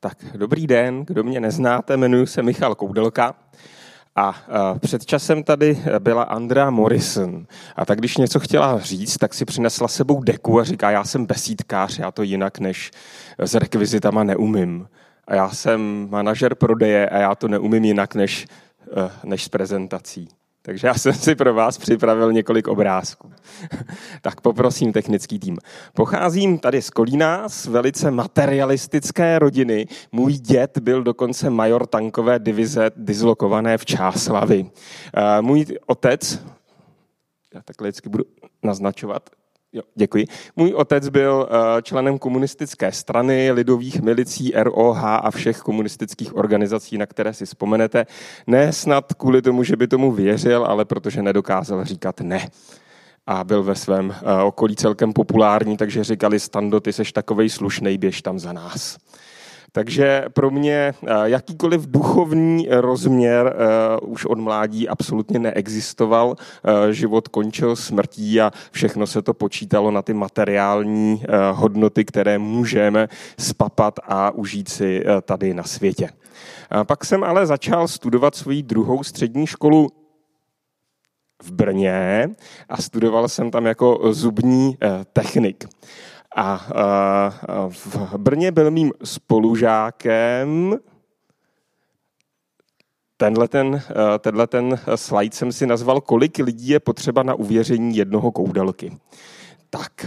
Tak, dobrý den, kdo mě neznáte, jmenuji se Michal Koudelka. A před časem tady byla Andrea Morrison. A tak když něco chtěla říct, tak si přinesla sebou deku a říká, já jsem besídkář, já to jinak než s rekvizitama neumím. A já jsem manažer prodeje a já to neumím jinak než, eh, než s prezentací. Takže já jsem si pro vás připravil několik obrázků. tak poprosím technický tým. Pocházím tady z Kolína, z velice materialistické rodiny. Můj děd byl dokonce major tankové divize dislokované v Čáslavi. Eh, můj otec, já takhle vždycky budu naznačovat, Jo, děkuji. Můj otec byl eh, členem komunistické strany, lidových milicí ROH a všech komunistických organizací, na které si vzpomenete. Ne snad kvůli tomu, že by tomu věřil, ale protože nedokázal říkat ne a byl ve svém eh, okolí celkem populární, takže říkali, Stando, ty seš takovej slušnej, běž tam za nás. Takže pro mě eh, jakýkoliv duchovní rozměr uh, už od mládí absolutně neexistoval. Uh, život končil smrtí a všechno se to počítalo na ty materiální hodnoty, které můžeme spapat a užít si tady na světě. Pak jsem ale začal studovat svoji druhou střední školu v Brně a studoval jsem tam jako zubní technik. A v Brně byl mým spolužákem Tenhle ten, tenhle ten slide jsem si nazval, kolik lidí je potřeba na uvěření jednoho koudelky. Tak,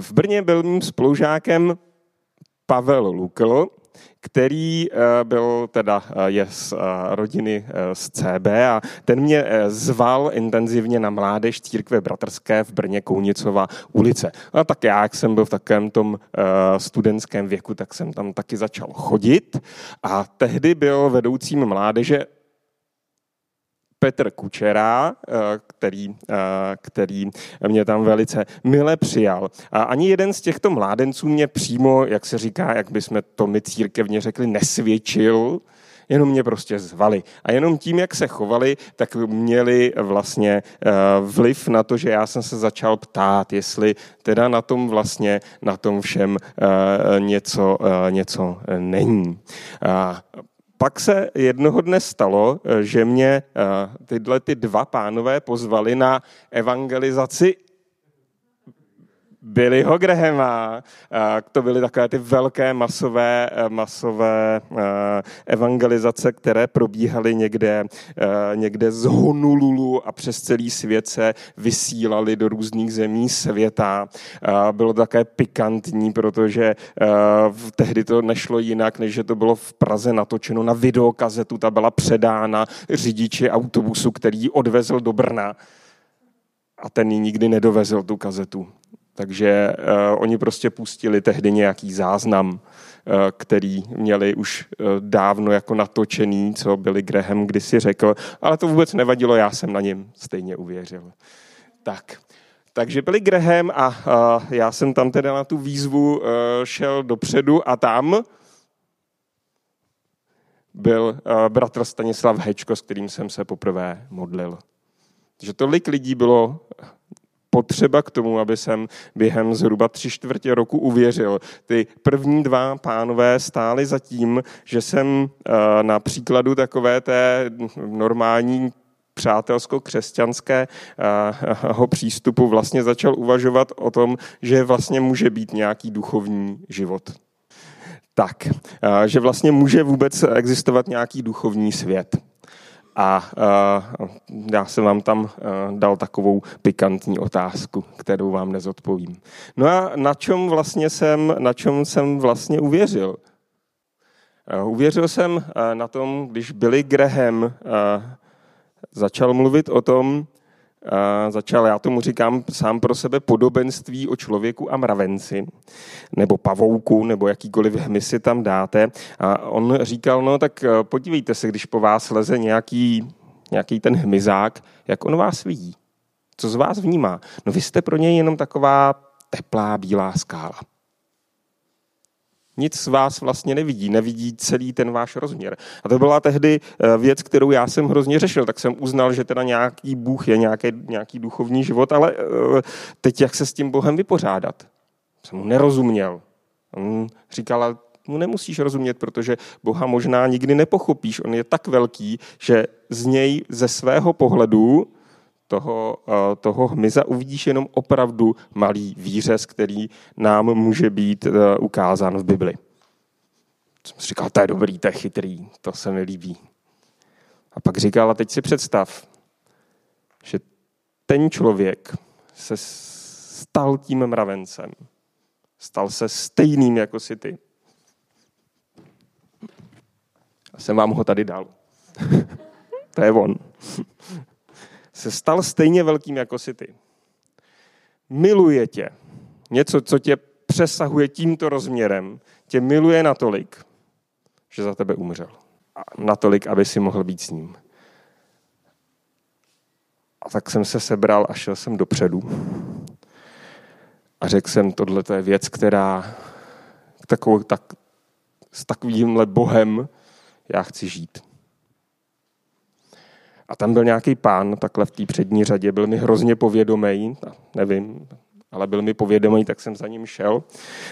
v Brně byl mým spolužákem Pavel Lukl, který eh, byl teda eh, je z eh, rodiny z CB a ten mě zval intenzivně na mládež církve bratrské v Brně Kounicova ulice. A tak já, jak jsem byl v takovém tom studentském věku, tak jsem tam taky začal chodit a tehdy byl vedoucím mládeže Petr Kučera, eh, který, eh, který mě tam velice mile přijal. A ani jeden z těchto mládenců mě přímo, jak se říká, jak bychom to my církevně řekli, nesvědčil, jenom mě prostě zvali. A jenom tím, jak se chovali, tak měli vlastně eh, vliv na to, že já jsem se začal ptát, jestli teda na tom vlastně, na tom všem něco, něco není pak se jednoho dne stalo, eh, že mě eh, tyhle ty dva pánové pozvali na evangelizaci Billyho Grahama. To byly takové ty velké masové, masové evangelizace, které probíhaly někde, někde z Honolulu a přes celý svět se vysílali do různých zemí světa. Bylo to také pikantní, protože tehdy to nešlo jinak, než že to bylo v Praze natočeno na videokazetu. Ta byla předána řidiči autobusu, který ji odvezl do Brna a ten ji nikdy nedovezl, tu kazetu. Takže uh, oni prostě pustili tehdy nějaký záznam, uh, který měli už uh, dávno jako natočený, co byli Graham kdysi řekl, ale to vůbec nevadilo, já jsem na něm stejně uvěřil. Tak, takže byli Graham a uh, já jsem tam teda na tu výzvu uh, šel dopředu a tam byl uh, bratr Stanislav Hečko, s kterým jsem se poprvé modlil. Takže tolik lidí bylo potřeba k tomu, aby jsem během zhruba tři čtvrtě roku uvěřil. Ty první dva pánové stály za tím, že jsem eh, na příkladu takové té normální přátelsko-křesťanského přístupu vlastně začal uvažovat o tom, že vlastně může být nějaký duchovní život. Tak, eh, že vlastně může vůbec existovat nějaký duchovní svět. A uh, já jsem vám tam uh, dal takovou pikantní otázku, kterou vám nezodpovím. No a na čem vlastně jsem, na čem jsem vlastně uvěřil? Uh, uvěřil jsem na tom, když Billy Graham začal mluvit o tom, začal, já tomu říkám sám pro sebe, podobenství o člověku a mravenci, nebo pavouku, nebo jakýkoliv hmyz si tam dáte. A on říkal, no tak eh, podívejte se, když po vás leze nějaký, nějaký ten hmyzák, jak on vás vidí. Co z vás vnímá? No vy jste pro něj jenom taková teplá bílá skála nic z vás vlastně nevidí, nevidí celý ten váš rozměr. A to byla tehdy eh, věc, kterou já jsem hrozně řešil, tak jsem uznal, že teda nějaký Bůh je nějaký, nějaký duchovní život, ale eh, teď jak se s tím Bohem vypořádat? Jsem mu nerozuměl. On říkal, mu nemusíš rozumět, protože Boha možná nikdy nepochopíš. On je tak velký, že z něj ze svého pohledu toho, eh, toho hmyza uvidíš jenom opravdu malý výřez, který nám může být eh, ukázán v Bibli. Jsem si říkal, to je dobrý, to je chytrý, to se mi líbí. A pak říkal, a teď si představ, že ten člověk se stal tím mravencem. Stal se stejným jako si ty. A jsem vám ho tady dal. to je on. Se stal stejně velkým jako si ty. Miluje tě. Něco, co tě přesahuje tímto rozměrem, tě miluje natolik, že za tebe umřel. A natolik, aby si mohl být s ním. A tak jsem se sebral a šel jsem dopředu. A řekl jsem, tohle je věc, která takovou, tak, s takovýmhle Bohem já chci žít. A tam byl nějaký pán, takhle v té přední řadě, byl mi hrozně povědomý, nevím, ale byl mi povědomý, tak jsem za ním šel.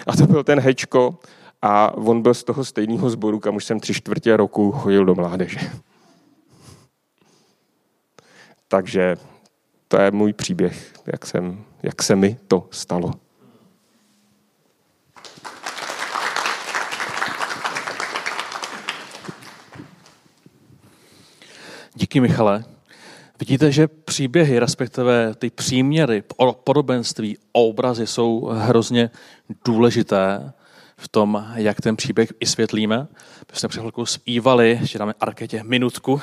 A to byl ten Hečko a on byl z toho stejného sboru, kam už jsem tři čtvrtě roku chodil do mládeže. Takže to je můj příběh, jak, jsem, jak se mi to stalo. Díky, Michale. Vidíte, že příběhy, respektive ty příměry, podobenství, obrazy jsou hrozně důležité v tom, jak ten příběh vysvětlíme. My jsme před chvilkou zpívali, že dáme Arketě minutku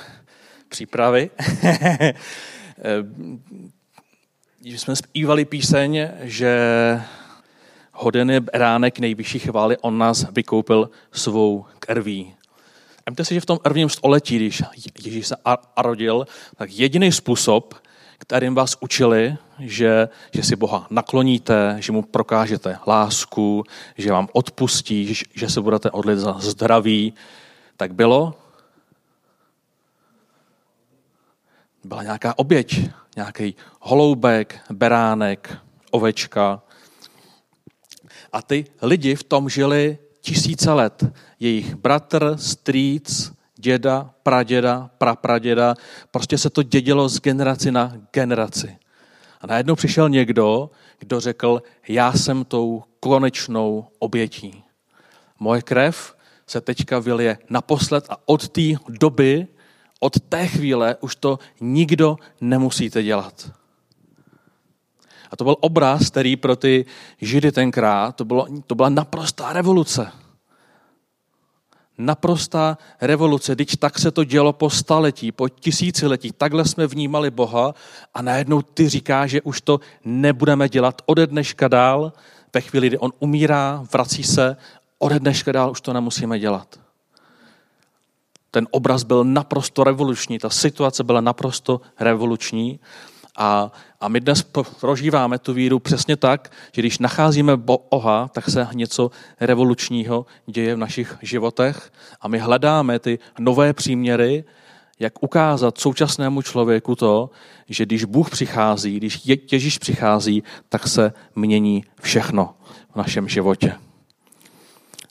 přípravy. Když jsme zpívali píseň, že hoden je beránek nejvyšší chvály, on nás vykoupil svou krví. Vemte si, že v tom prvním století, když Ježíš se narodil, tak jediný způsob, kterým vás učili, že, že si Boha nakloníte, že mu prokážete lásku, že vám odpustí, že, že se budete odlit za zdraví, tak bylo, byla nějaká oběť, nějaký holoubek, beránek, ovečka. A ty lidi v tom žili tisíce let. Jejich bratr, strýc, děda, praděda, prapraděda, prostě se to dědilo z generaci na generaci. A najednou přišel někdo, kdo řekl, já jsem tou konečnou obětí. Moje krev se teďka vylije naposled a od té doby, od té chvíle už to nikdo nemusíte dělat. A to byl obraz, který pro ty židy tenkrát, to, bylo, to byla naprostá revoluce. Naprostá revoluce, když tak se to dělo po staletí, po tisíciletí. Takhle jsme vnímali Boha a najednou ty říká, že už to nebudeme dělat ode dneška dál, ve chvíli, kdy on umírá, vrací se, ode dneška dál už to nemusíme dělat. Ten obraz byl naprosto revoluční, ta situace byla naprosto revoluční a, a my dnes prožíváme tu víru přesně tak, že když nacházíme Boha, tak se něco revolučního děje v našich životech a my hledáme ty nové příměry, jak ukázat současnému člověku to, že když Bůh přichází, když Ježíš přichází, tak se mění všechno v našem životě.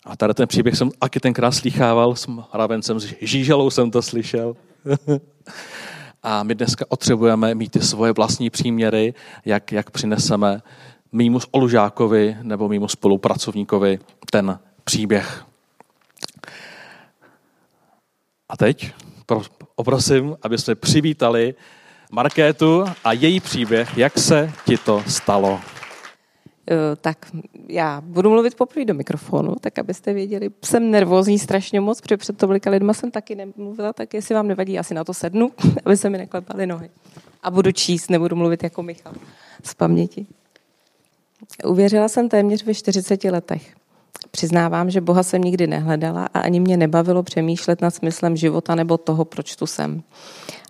A tady ten příběh jsem taky tenkrát slýchával s mravencem, s žíželou jsem to slyšel. A my dneska potřebujeme mít ty svoje vlastní příměry, jak, jak přineseme mýmu olužákovi nebo mýmu spolupracovníkovi ten příběh. A teď poprosím, aby jsme přivítali Markétu a její příběh, jak se ti to stalo. Eh, tak já budu mluvit poprvé do mikrofonu, tak abyste věděli, jsem nervózní strašně moc, protože před tolika lidma jsem taky nemluvila, tak jestli vám nevadí, asi na to sednu, aby se mi neklepaly nohy. A budu číst, nebudu mluvit jako Michal z paměti. Uvěřila jsem téměř ve 40 letech. Přiznávám, že Boha jsem nikdy nehledala a ani mě nebavilo přemýšlet nad smyslem života nebo toho, proč tu jsem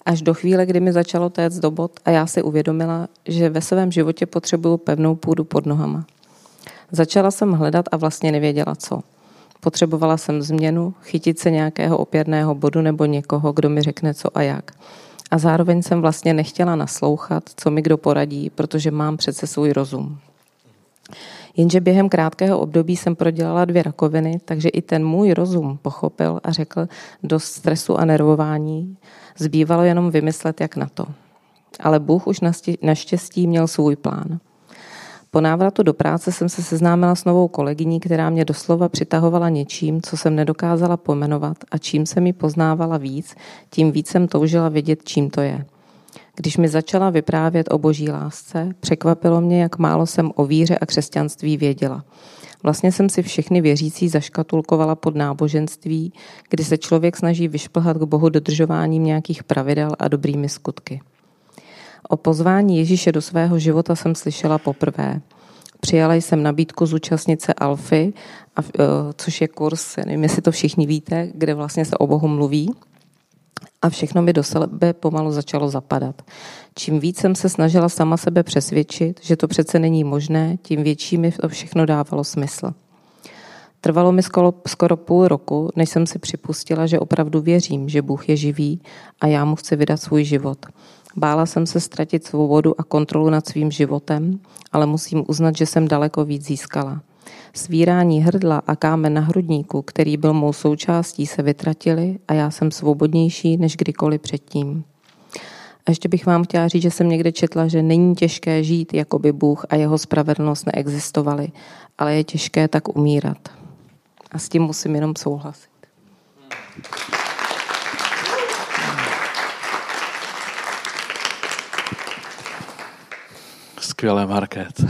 až do chvíle, kdy mi začalo téct do bod a já si uvědomila, že ve svém životě potřebuju pevnou půdu pod nohama. Začala jsem hledat a vlastně nevěděla co. Potřebovala jsem změnu, chytit se nějakého opěrného bodu nebo někoho, kdo mi řekne co a jak. A zároveň jsem vlastně nechtěla naslouchat, co mi kdo poradí, protože mám přece svůj rozum. Jenže během krátkého období jsem prodělala dvě rakoviny, takže i ten můj rozum pochopil a řekl dost stresu a nervování. Zbývalo jenom vymyslet, jak na to. Ale Bůh už naštěstí měl svůj plán. Po návratu do práce jsem se seznámila s novou kolegyní, která mě doslova přitahovala něčím, co jsem nedokázala pomenovat a čím se mi poznávala víc, tím víc jsem toužila vědět, čím to je. Když mi začala vyprávět o boží lásce, překvapilo mě, jak málo jsem o víře a křesťanství věděla. Vlastně jsem si všechny věřící zaškatulkovala pod náboženství, kdy se člověk snaží vyšplhat k Bohu dodržováním nějakých pravidel a dobrými skutky. O pozvání Ježíše do svého života jsem slyšela poprvé. Přijala jsem nabídku zúčastnit se Alfy, e, což je kurz, nevím, jestli to všichni víte, kde vlastně se o Bohu mluví. A všechno mi do sebe pomalu začalo zapadat. Čím víc jsem se snažila sama sebe přesvědčit, že to přece není možné, tím větší mi to všechno dávalo smysl. Trvalo mi skoro, skoro půl roku, než jsem si připustila, že opravdu věřím, že Bůh je živý a já mu chci vydat svůj život. Bála jsem se ztratit svobodu a kontrolu nad svým životem, ale musím uznat, že jsem daleko víc získala. Svírání hrdla a kámen na hrudníku, který byl mou součástí, se vytratili a já jsem svobodnější než kdykoliv předtím. A ještě bych vám chtěla říct, že jsem někde četla, že není těžké žít, jako by Bůh a jeho spravedlnost neexistovaly, ale je těžké tak umírat. A s tím musím jenom souhlasit. Skvělé, Market.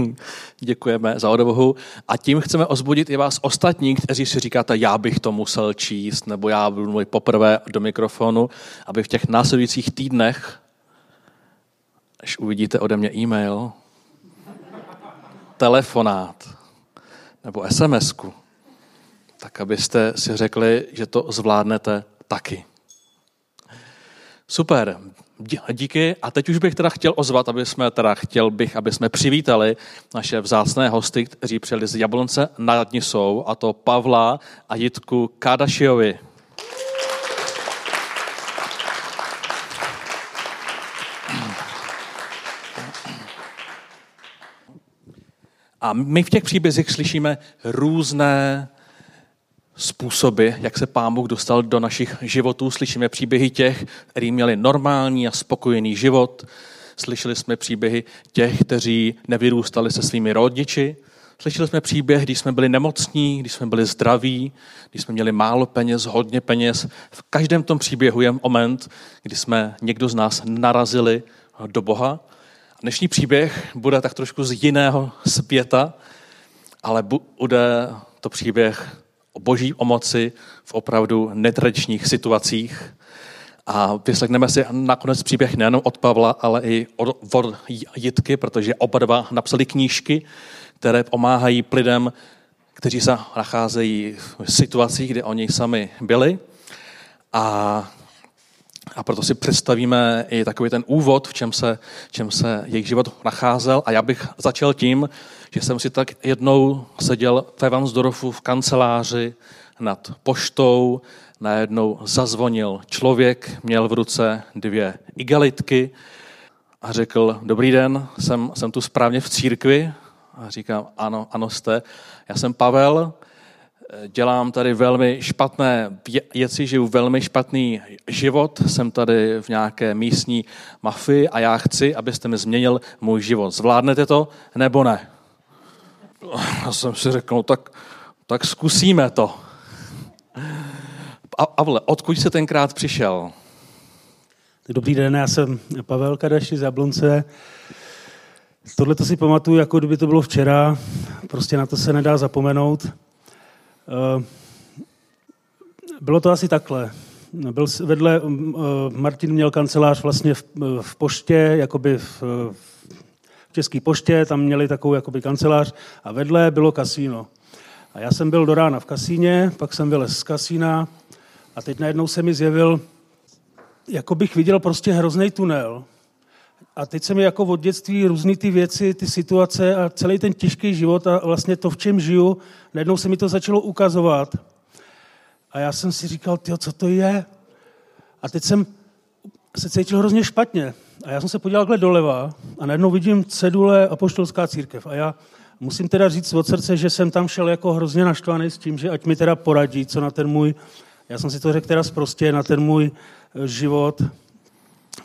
Děkujeme za odvahu. A tím chceme ozbudit i vás ostatní, kteří si říkáte, já bych to musel číst, nebo já budu mluvit poprvé do mikrofonu, aby v těch následujících týdnech, až uvidíte ode mě e-mail, telefonát nebo sms tak abyste si řekli, že to zvládnete taky. Super, díky. A teď už bych teda chtěl ozvat, aby jsme teda chtěl bych, aby jsme přivítali naše vzácné hosty, kteří přijeli z Jablonce nad Nisou, a to Pavla a Jitku Kadašiovi. A my v těch příbězích slyšíme různé způsoby, jak se Pán Bůh dostal do našich životů. Slyšíme příběhy těch, kteří měli normální a spokojený život. Slyšeli jsme příběhy těch, kteří nevyrůstali se svými rodiči. Slyšeli jsme příběh, když jsme byli nemocní, když jsme byli zdraví, když jsme měli málo peněz, hodně peněz. V každém tom příběhu je moment, kdy jsme někdo z nás narazili do Boha. Dnešní příběh bude tak trošku z jiného světa, ale bude to příběh boží omoci v opravdu netradičních situacích. A vyslechneme si nakonec příběh nejen od Pavla, ale i od, od Jitky, protože oba dva napsali knížky, které pomáhají lidem, kteří se nacházejí v situacích, kde oni sami byli. A, a proto si představíme i takový ten úvod, v čem se, čem se jejich život nacházel. A já bych začal tím, že jsem si tak jednou seděl v Evansdorfu v kanceláři nad poštou, najednou zazvonil člověk, měl v ruce dvě igelitky a řekl, dobrý den, jsem, jsem tu správně v církvi. A říkám, ano, ano jste. Já jsem Pavel, dělám tady velmi špatné věci, žiju velmi špatný život, jsem tady v nějaké místní mafii a já chci, abyste mi změnil můj život. Zvládnete to nebo ne? Já jsem si řekl, no tak, tak zkusíme to. A, Avle, odkud jsi tenkrát přišel? Dobrý den, já jsem Pavel Kadaši z Jablonce. Tohle to si pamatuju, jako kdyby to bylo včera. Prostě na to se nedá zapomenout. Eh, bylo to asi takhle. Byl vedle, eh, Martin měl kancelář vlastně v, v poště, jakoby v, České poště, tam měli takovou jakoby kancelář a vedle bylo kasíno. A já jsem byl do rána v kasíně, pak jsem vylez z kasína a teď najednou se mi zjevil, jako bych viděl prostě hrozný tunel. A teď se mi jako od dětství různé ty věci, ty situace a celý ten těžký život a vlastně to, v čem žiju, najednou se mi to začalo ukazovat. A já jsem si říkal, tyjo, co to je? A teď jsem se cítil hrozně špatně. A já jsem se podíval takhle doleva a najednou vidím cedule Apoštolská církev. A já musím teda říct od srdce, že jsem tam šel jako hrozně naštvaný s tím, že ať mi teda poradí, co na ten můj, já jsem si to řekl teda prostě, na ten můj eh, život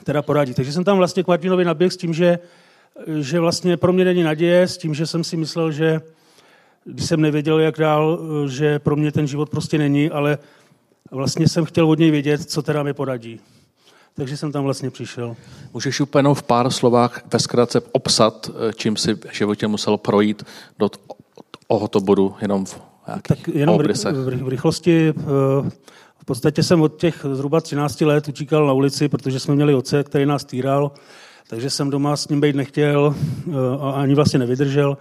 teda poradí. Takže jsem tam vlastně k Martinovi naběh s tím, že, že vlastně pro mě není naděje, s tím, že jsem si myslel, že když jsem nevěděl, jak dál, že pro mě ten život prostě není, ale vlastně jsem chtěl od něj vědět, co teda mi poradí. Takže jsem tam vlastně přišel. Můžeš úplně v pár slovách ve zkratce obsat, čím si v životě musel projít do tohoto bodu, jenom v tak jenom v, v rychlosti. Eh, v podstatě jsem od těch zhruba 13 let utíkal na ulici, protože jsme měli oce, který nás týral, takže jsem doma s ním být nechtěl eh, a ani vlastně nevydržel.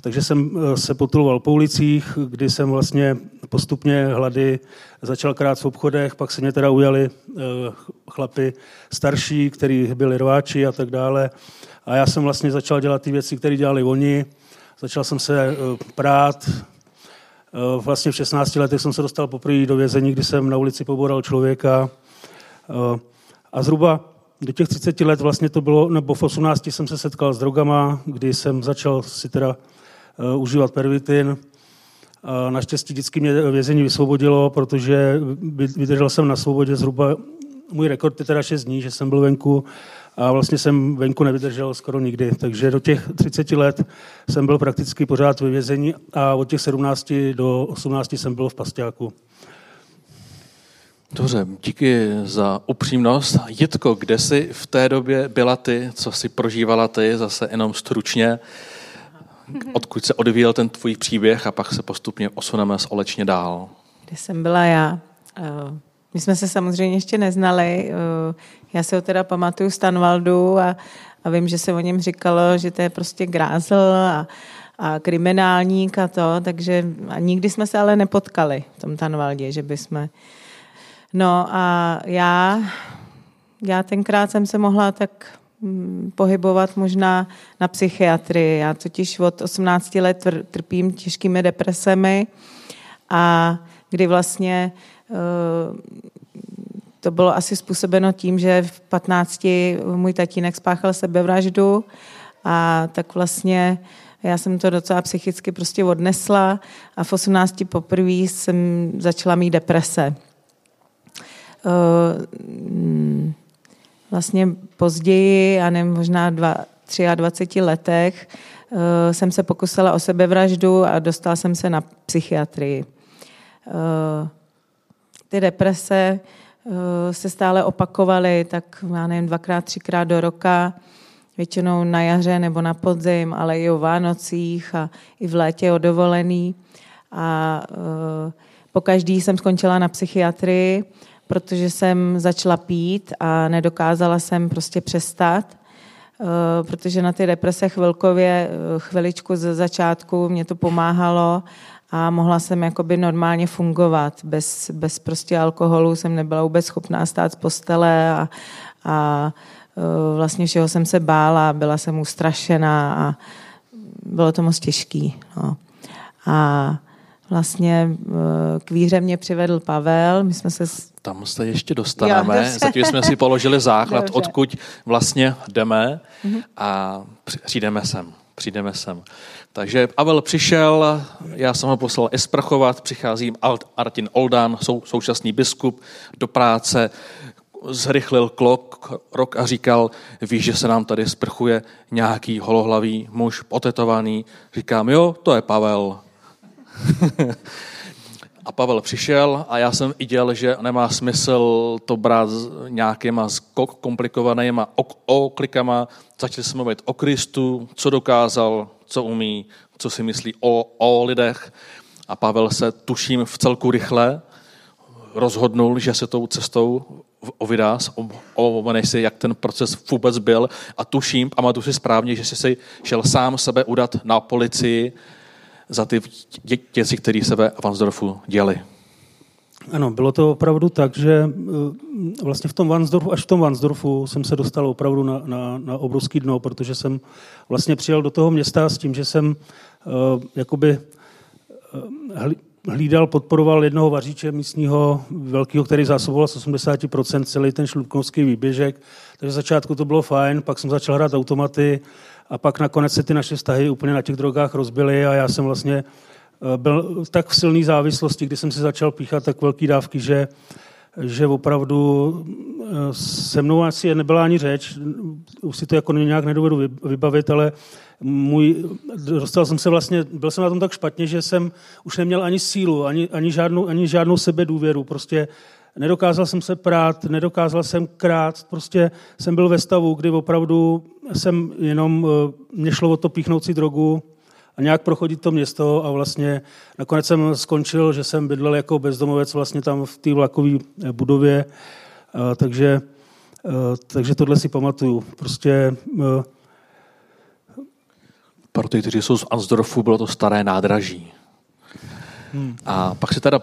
Takže jsem eh, se potuloval po ulicích, kdy jsem vlastně postupně hlady začal krát v obchodech, pak se mě teda ujali eh, chlapy starší, kteří byli rváči a tak dále. A já jsem vlastně začal dělat ty věci, které dělali oni. Začal jsem se eh, prát. Vlastně v 16 letech jsem se dostal poprvé do vězení, kdy jsem na ulici poboral člověka. A zhruba do těch 30 let vlastně to bylo, nebo v 18 jsem se setkal s drogama, kdy jsem začal si teda užívat pervitin. Naštěstí vždycky mě vězení vysvobodilo, protože vydržel jsem na svobodě zhruba, můj rekord je teda 6 dní, že jsem byl venku a vlastně jsem venku nevydržel skoro nikdy. Takže do těch 30 let jsem byl prakticky pořád ve vězení a od těch 17 do 18 jsem byl v pasťáku. Dobře, díky za upřímnost. Jitko, kde jsi v té době byla ty, co si prožívala ty, zase jenom stručně? Odkud se odvíjel ten tvůj příběh a pak se postupně osuneme společně dál. Kde jsem byla já? Eh, my jsme se samozřejmě ještě neznali. Eh, já si ho teda pamatuju z Tanvaldu a, a vím, že se o něm říkalo, že to je prostě grázl a, a kriminálník a to, takže a nikdy jsme se ale nepotkali v tom Tanvaldě, že by jsme... No a já, já tenkrát jsem se mohla tak pohybovat možná na psychiatrii. Já totiž od 18 let trpím těžkými depresemi a kdy vlastně eh, to bylo asi způsobeno tím, že v 15 můj tatínek spáchal sebevraždu a tak vlastně já jsem to docela psychicky prostě odnesla a v 18 poprvé jsem začala mít deprese. Vlastně později, já nevím, možná dva, 23 letech, eh, jsem se pokusila o sebevraždu a dostala jsem se na psychiatrii. Eh, ty deprese eh, se stále opakovaly, tak já nevím, dvakrát, třikrát do roka, většinou na jaře nebo na podzim, ale i o Vánocích a i v létě o dovolený. A po každý jsem skončila na psychiatrii protože jsem začala pít a nedokázala jsem prostě přestat, eh, protože na ty deprese chvilkově, eh, chviličku ze začátku mě to pomáhalo a mohla jsem jakoby normálně fungovat. Bez, bez prostě alkoholu jsem nebyla vůbec schopná stát z postele a, a eh, vlastně všeho jsem se bála, byla jsem ustrašená a bylo to moc těžký. No. A vlastně k víře mě přivedl Pavel, my jsme se tam se ještě dostaneme. Jo, Zatím jsme si položili základ, dobře. odkud vlastně jdeme mhm. a přijdeme sem. Přijdeme sem. Takže Pavel přišel, já jsem ho poslal esprchovat, přicházím Artin Oldan, sou, současný biskup, do práce, zrychlil klok, rok a říkal, víš, že se nám tady sprchuje nějaký holohlavý muž, potetovaný. Říkám, jo, to je Pavel. A Pavel přišel a já jsem viděl, že nemá smysl to brát nějakýma komplikovanýma oklikama. Začali jsme mluvit o Kristu, co dokázal, co umí, co si myslí o, o lidech. A Pavel se, tuším, v celku rychle rozhodnul, že se tou cestou vydá, omeneš si, jak ten proces vůbec byl a tuším, pamatuju si správně, že jsi si šel sám sebe udat na policii, za ty věci, které se ve Vansdorfu děly. Ano, bylo to opravdu tak, že eh, vlastně v tom Vansdorfu, až v tom Vansdorfu jsem se dostal opravdu na, na, na obrovský dno, protože jsem vlastně přijel do toho města s tím, že jsem uh, jakoby hli, hlídal, podporoval jednoho vaříče místního velkého, který zásoboval z 80% celý ten šlubkovský výběžek. Takže v začátku to bylo fajn, pak jsem začal hrát automaty a pak nakonec se ty naše vztahy úplně na těch drogách rozbily a já jsem vlastně eh, byl tak v silné závislosti, kdy jsem si začal píchat tak velké dávky, že že opravdu eh, se mnou asi nebyla ani řeč, už si to jako nějak nedovedu vybavit, ale můj, dostal jsem se vlastně, byl jsem na tom tak špatně, že jsem už neměl ani sílu, ani, ani, žádnou, ani žádnou sebe důvěru. Prostě nedokázal jsem se prát, nedokázal jsem krát, prostě jsem byl ve stavu, kdy opravdu jsem jenom, eh, mě šlo o to píchnout si drogu, a nějak prochodit to město a vlastně nakonec jsem skončil, že jsem bydlel jako bezdomovec vlastně tam v té vlakové eh, budově, a, takže, takže tohle si pamatuju. Prostě pro ty, kteří jsou z Ansdorfu, bylo to staré nádraží. Hmm. A pak se teda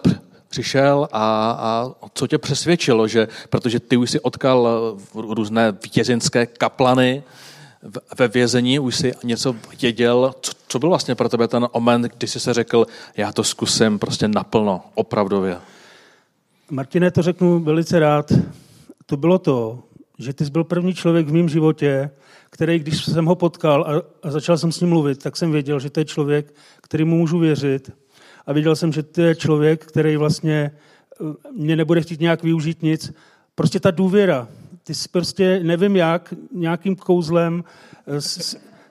přišel a, a co tě přesvědčilo, že, protože ty už si odkal různé vězeňské kaplany, ve vězení, už si něco věděl, co, co byl vlastně pro tebe ten moment, kdy jsi se řekl, já to zkusím prostě naplno, opravdově. Martine, to řeknu velice rád. To bylo to, že ty jsi byl první člověk v mém životě, který, když jsem ho potkal a, a začal jsem s ním mluvit, tak jsem věděl, že to je člověk, kterýmu můžu věřit. A věděl jsem, že to je člověk, který vlastně eh, mě nebude chtít nějak využít nic. Prostě ta důvěra, ty jsi prostě, nevím jak, nějakým kouzlem eh,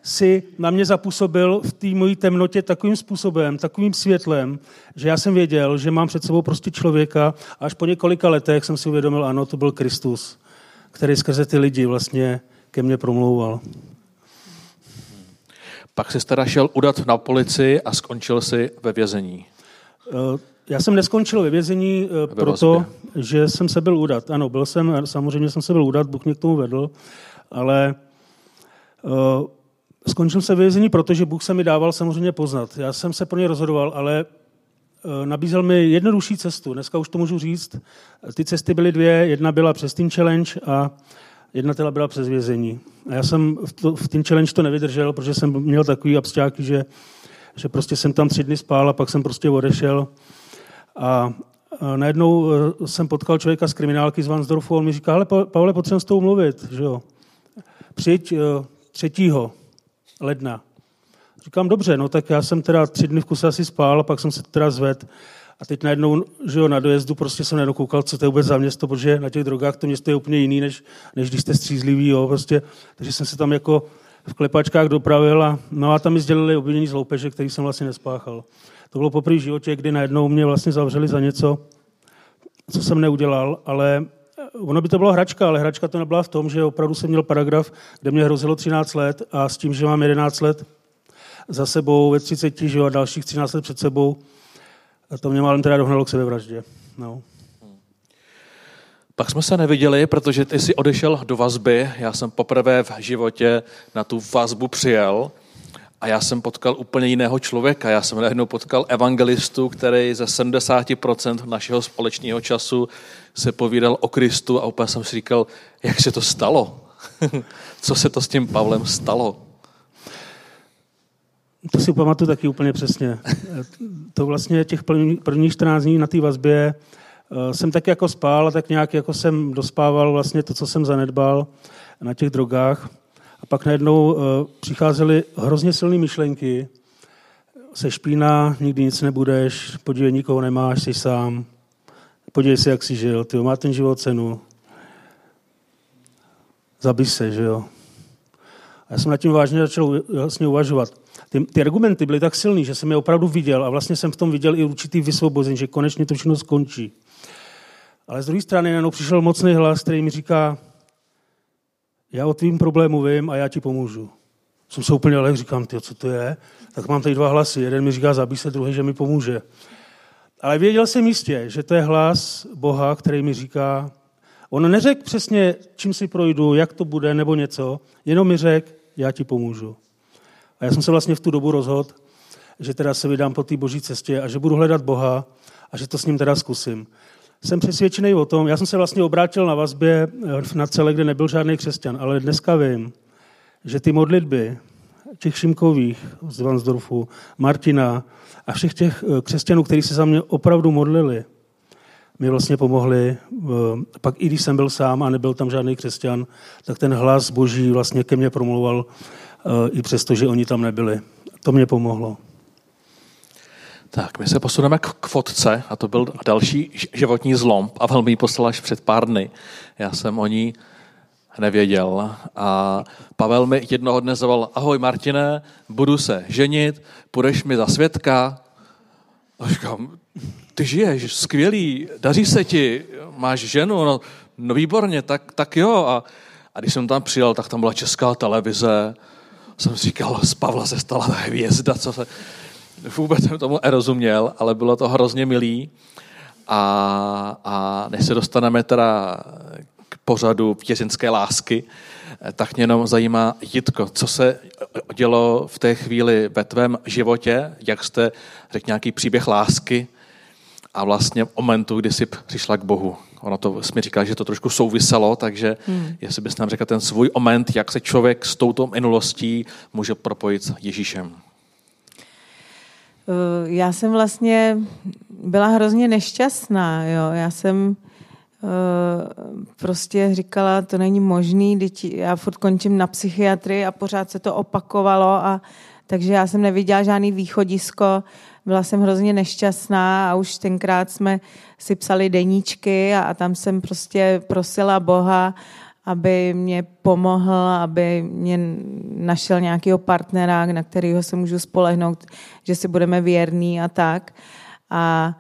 si na mě zapůsobil v té mojí temnotě takovým způsobem, takovým světlem, že já jsem věděl, že mám před sebou prostě člověka a až po několika letech jsem si uvědomil, ano, to byl Kristus, který skrze ty lidi vlastně ke mně promlouval. Pak jsi teda šel udat na policii a skončil si ve vězení. Eh, já jsem neskončil ve vězení eh, ve proto, vazbě. že jsem se byl udat. Ano, byl jsem, samozřejmě jsem se byl udat, Bůh mě k tomu vedl, ale uh, skončil jsem ve vězení, protože Bůh se mi dával samozřejmě poznat. Já jsem se pro ně rozhodoval, ale uh, nabízel mi jednodušší cestu. Dneska už to můžu říct. Ty cesty byly dvě. Jedna byla přes Team Challenge a jedna teda byla přes vězení. A já jsem v, to, v Team Challenge to nevydržel, protože jsem měl takový absťáky, že, že prostě jsem tam tři dny spál a pak jsem prostě odešel a najednou e, jsem potkal člověka z kriminálky z Vansdorfu a on mi říká, ale Pavle, potřebujeme s tou mluvit, že jo. Přijď 3. E, ledna. Říkám, dobře, no tak já jsem teda tři dny v kuse asi spál a pak jsem se teda zved. A teď najednou, že jo, na dojezdu prostě jsem najednou koukal, co to je vůbec za město, protože na těch drogách to město je úplně jiný, než, než když jste střízlivý, jo, prostě. Takže jsem se tam jako v klepačkách dopravil a, no a tam mi sdělili obvinění z loupeže, který jsem vlastně nespáchal. To bylo poprvé v životě, kdy najednou mě vlastně zavřeli za něco, co jsem neudělal, ale ono by to bylo hračka, ale hračka to nebyla v tom, že opravdu jsem měl paragraf, kde mě hrozilo 13 let a s tím, že mám 11 let za sebou ve 30, že a dalších 13 let před sebou, to mě málem teda dohnalo k sebevraždě. No. Pak jsme se neviděli, protože ty jsi odešel do vazby. Já jsem poprvé v životě na tu vazbu přijel a já jsem potkal úplně jiného člověka. Já jsem najednou potkal evangelistu, který ze 70% našeho společného času se povídal o Kristu a úplně jsem si říkal, jak se to stalo? Co se to s tím Pavlem stalo? To si pamatuju taky úplně přesně. To vlastně těch prvních 14 dní na té vazbě eh, jsem tak jako spál a tak nějak jako jsem dospával vlastně to, co jsem zanedbal na těch drogách. A pak najednou uh, přicházely hrozně silné myšlenky. Se špína, nikdy nic nebudeš, podívej, nikoho nemáš, jsi sám. Podívej se, jak jsi žil, ty má ten život cenu. Zabij se, že jo. A já jsem nad tím vážně začal vlastně uvažovat. Ty, ty argumenty byly tak silný, že jsem je opravdu viděl a vlastně jsem v tom viděl i určitý vysvobození, že konečně to všechno skončí. Ale z druhé strany najednou přišel mocný hlas, který mi říká, já o tvým problému vím a já ti pomůžu. Jsem se úplně ale říkám, ty, co to je? Tak mám tady dva hlasy. Jeden mi říká, zabij se, druhý, že mi pomůže. Ale věděl jsem jistě, že to je hlas Boha, který mi říká, on neřekl přesně, čím si projdu, jak to bude, nebo něco, jenom mi řekl, já ti pomůžu. A já jsem se vlastně v tu dobu rozhodl, že teda se vydám po té boží cestě a že budu hledat Boha a že to s ním teda zkusím jsem přesvědčený o tom, já jsem se vlastně obrátil na vazbě eh, na celé, kde nebyl žádný křesťan, ale dneska vím, že ty modlitby, těch Šimkových z Vansdorfu, Martina a všech těch eh, křesťanů, kteří se za mě opravdu modlili, mi vlastně pomohli. Eh, pak i když jsem byl sám a nebyl tam žádný křesťan, tak ten hlas boží vlastně ke mně promluval eh, i přesto, že oni tam nebyli. To mě pomohlo. Tak, my se posuneme k, k fotce a to byl další životní zlom. A velmi poslal až před pár dny. Já jsem o ní nevěděl. A Pavel mi jednoho dne zavolal, ahoj Martine, budu se ženit, půjdeš mi za svědka. A říkám, ty žiješ, skvělý, daří se ti, máš ženu, no, no výborně, tak, tak jo. A, a když jsem tam přijel, tak tam byla česká televize. Jsem říkal, z Pavla se stala hvězda, co se... Vůbec jsem tomu nerozuměl, ale bylo to hrozně milý. A, a než se dostaneme teda k pořadu věřenské lásky, tak mě jenom zajímá, Jitko, co se dělo v té chvíli ve tvém životě, jak jste řekl nějaký příběh lásky a vlastně momentu, kdy jsi přišla k Bohu. Ono to mi říká, že to trošku souviselo, takže hmm. jestli bys nám řekl ten svůj moment, jak se člověk s touto minulostí může propojit s Ježíšem. Eh, já jsem vlastně byla hrozně nešťastná. Jo. Já jsem uh, prostě říkala, to není možný, teď já furt končím na psychiatrii a pořád se to opakovalo a takže já jsem neviděla žádný východisko, byla jsem hrozně nešťastná a už tenkrát jsme si psali deníčky a, a tam jsem prostě prosila Boha, aby mě pomohl, aby mě našel nějakého partnera, na kterého se můžu spolehnout, že si budeme věrní a tak. A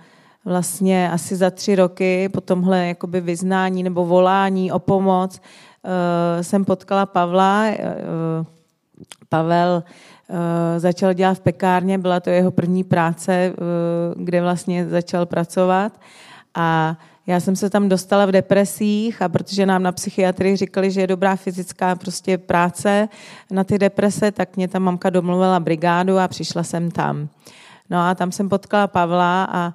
vlastně asi za tři roky po tomhle jakoby vyznání nebo volání o pomoc uh, jsem potkala Pavla. Uh, Pavel začal dělat v pekárně, byla to jeho první práce, uh, kde vlastně začal pracovat. A já jsem se tam dostala v depresích a protože nám na psychiatrii říkali, že je dobrá fyzická prostě práce na ty deprese, tak mě tam mamka domluvila brigádu a přišla jsem tam. No a tam jsem potkala Pavla a e,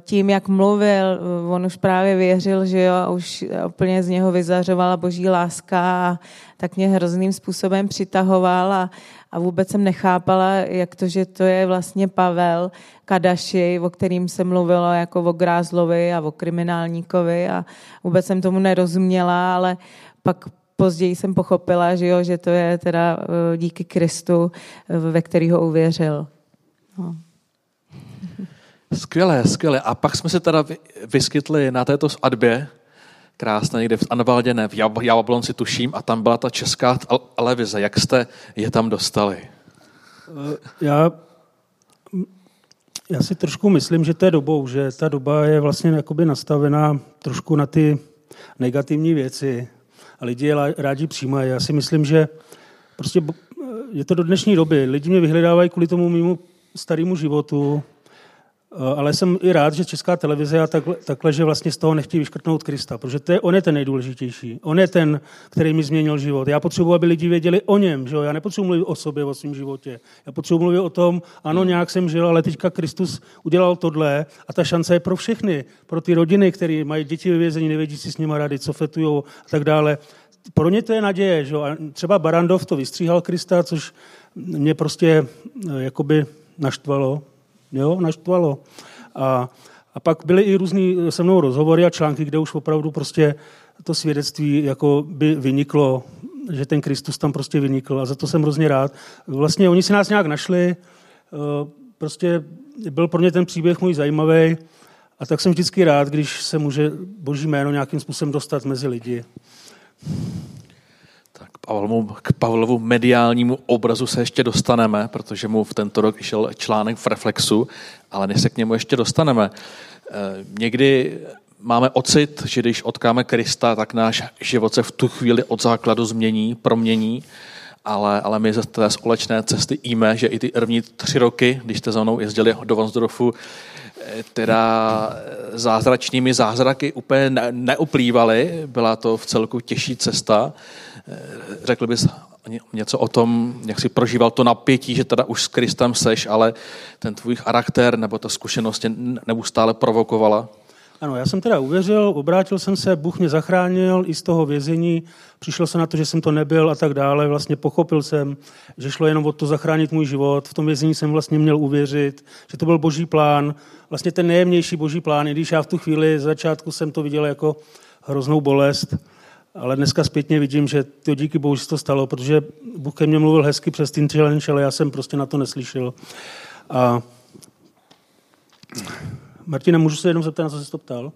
tím, jak mluvil, e, on už právě věřil, že jo, už úplně z něho vyzařovala boží láska a tak mě hrozným způsobem přitahoval a, a vůbec jsem nechápala, jak to, že to je vlastně Pavel Kadaši, o kterým se mluvilo jako o Grázlovi a o kriminálníkovi a vůbec jsem tomu nerozuměla, ale pak později jsem pochopila, že, jo, že to je teda eh, díky Kristu, eh, ve kterého uvěřil. No. Skvělé, skvělé. A pak jsme se teda vyskytli na této svatbě, krásné někde v Anvaldě, ne, v Jablonci tuším, a tam byla ta česká televize. Jak jste je tam dostali? Eh, já, já si trošku myslím, že to je dobou, že ta doba je vlastně jakoby nastavená trošku na ty negativní věci a lidi je rádi přijímají. Já si myslím, že prostě je to do dnešní doby. Lidi mě vyhledávají kvůli tomu mimo starému životu, Eh, ale jsem i rád, že Česká televize a takhle, takhle, že vlastně z toho nechtějí vyškrtnout Krista, protože to je, on je ten nejdůležitější. On je ten, který mi změnil život. Já potřebuji, aby lidi věděli o něm. Že jo? Já nepotřebuji mluvit o sobě, o svém životě. Já potřebuji mluvit o tom, ano, nějak jsem žil, ale teďka Kristus udělal tohle a ta šance je pro všechny. Pro ty rodiny, které mají děti ve vězení, nevědí si s nimi rady, co fetují a tak dále. Pro ně to je naděje. Že jo? A třeba Barandov to vystříhal Krista, což mě prostě eh, jakoby naštvalo, Jo, naštvalo. A, a pak byly i různý se mnou rozhovory a články, kde už opravdu prostě to svědectví jako by vyniklo, že ten Kristus tam prostě vynikl a za to jsem hrozně rád. Vlastně oni si nás nějak našli, eh, prostě byl pro mě ten příběh můj zajímavý a tak jsem vždycky rád, když se může boží jméno nějakým způsobem dostat mezi lidi. Pavlovu, k Pavlovu mediálnímu obrazu se ještě dostaneme, protože mu v tento rok šel článek v Reflexu, ale než se k němu ještě dostaneme. Eh, někdy máme ocit, že když odkáme Krista, tak náš život se v tu chvíli od základu změní, promění, ale, ale my ze té společné cesty jíme, že i ty první tři roky, když jste za mnou jezdili do Vonsdorfu, eh, teda zázračnými zázraky úplně neuplývaly. Byla to v celku těžší cesta. Eh, řekl bys něco o tom, jak si prožíval to napětí, že teda už s Kristem seš, ale ten tvůj charakter nebo ta zkušenost tě neustále provokovala? Ano, já jsem teda uvěřil, obrátil jsem se, Bůh mě zachránil i z toho vězení, přišlo se na to, že jsem to nebyl a tak dále. Vlastně pochopil jsem, že šlo jenom o to zachránit můj život. V tom vězení jsem vlastně měl uvěřit, že to byl boží plán, vlastně ten nejjemnější boží plán, i když já v tu chvíli z začátku jsem to viděl jako hroznou bolest, ale dneska zpětně vidím, že to díky bohu se to stalo, protože Bůh ke mně mluvil hezky přes ten challenge, ale já jsem prostě na to neslyšel. A Martina, můžu se jenom zeptat, na co jsi to ptal?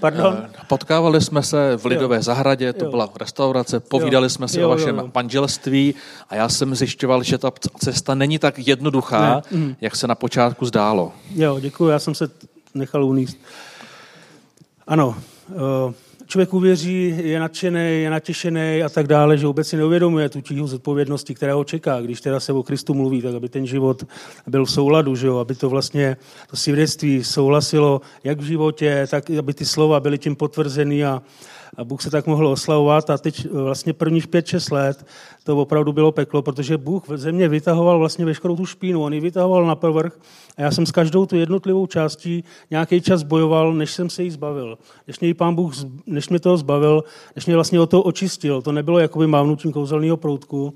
Pardon? Eh, potkávali jsme se v Lidové jo. zahradě, to jo. byla restaurace, povídali jo. jsme si jo, o vašem jo, jo. manželství a já jsem zjišťoval, že ta cesta není tak jednoduchá, ne. Mhm. jak se na počátku zdálo. Jo, děkuji, já jsem se nechal uníst. Ano, uh, člověk uvěří, je nadšený, je natěšený a tak dále, že vůbec si neuvědomuje tu tíhu zodpovědnosti, která ho čeká, když teda se o Kristu mluví, tak aby ten život byl v souladu, že jo? aby to vlastně to svědectví souhlasilo jak v životě, tak aby ty slova byly tím potvrzený a, a Bůh se tak mohl oslavovat a teď vlastně prvních 5-6 let to opravdu bylo peklo, protože Bůh v země vytahoval vlastně veškerou tu špínu, on ji vytahoval na povrch a já jsem s každou tu jednotlivou částí nějaký čas bojoval, než jsem se jí zbavil. Než mě pán Bůh, než mě toho zbavil, než mě vlastně o to očistil. To nebylo jakoby mávnutím kouzelného proutku.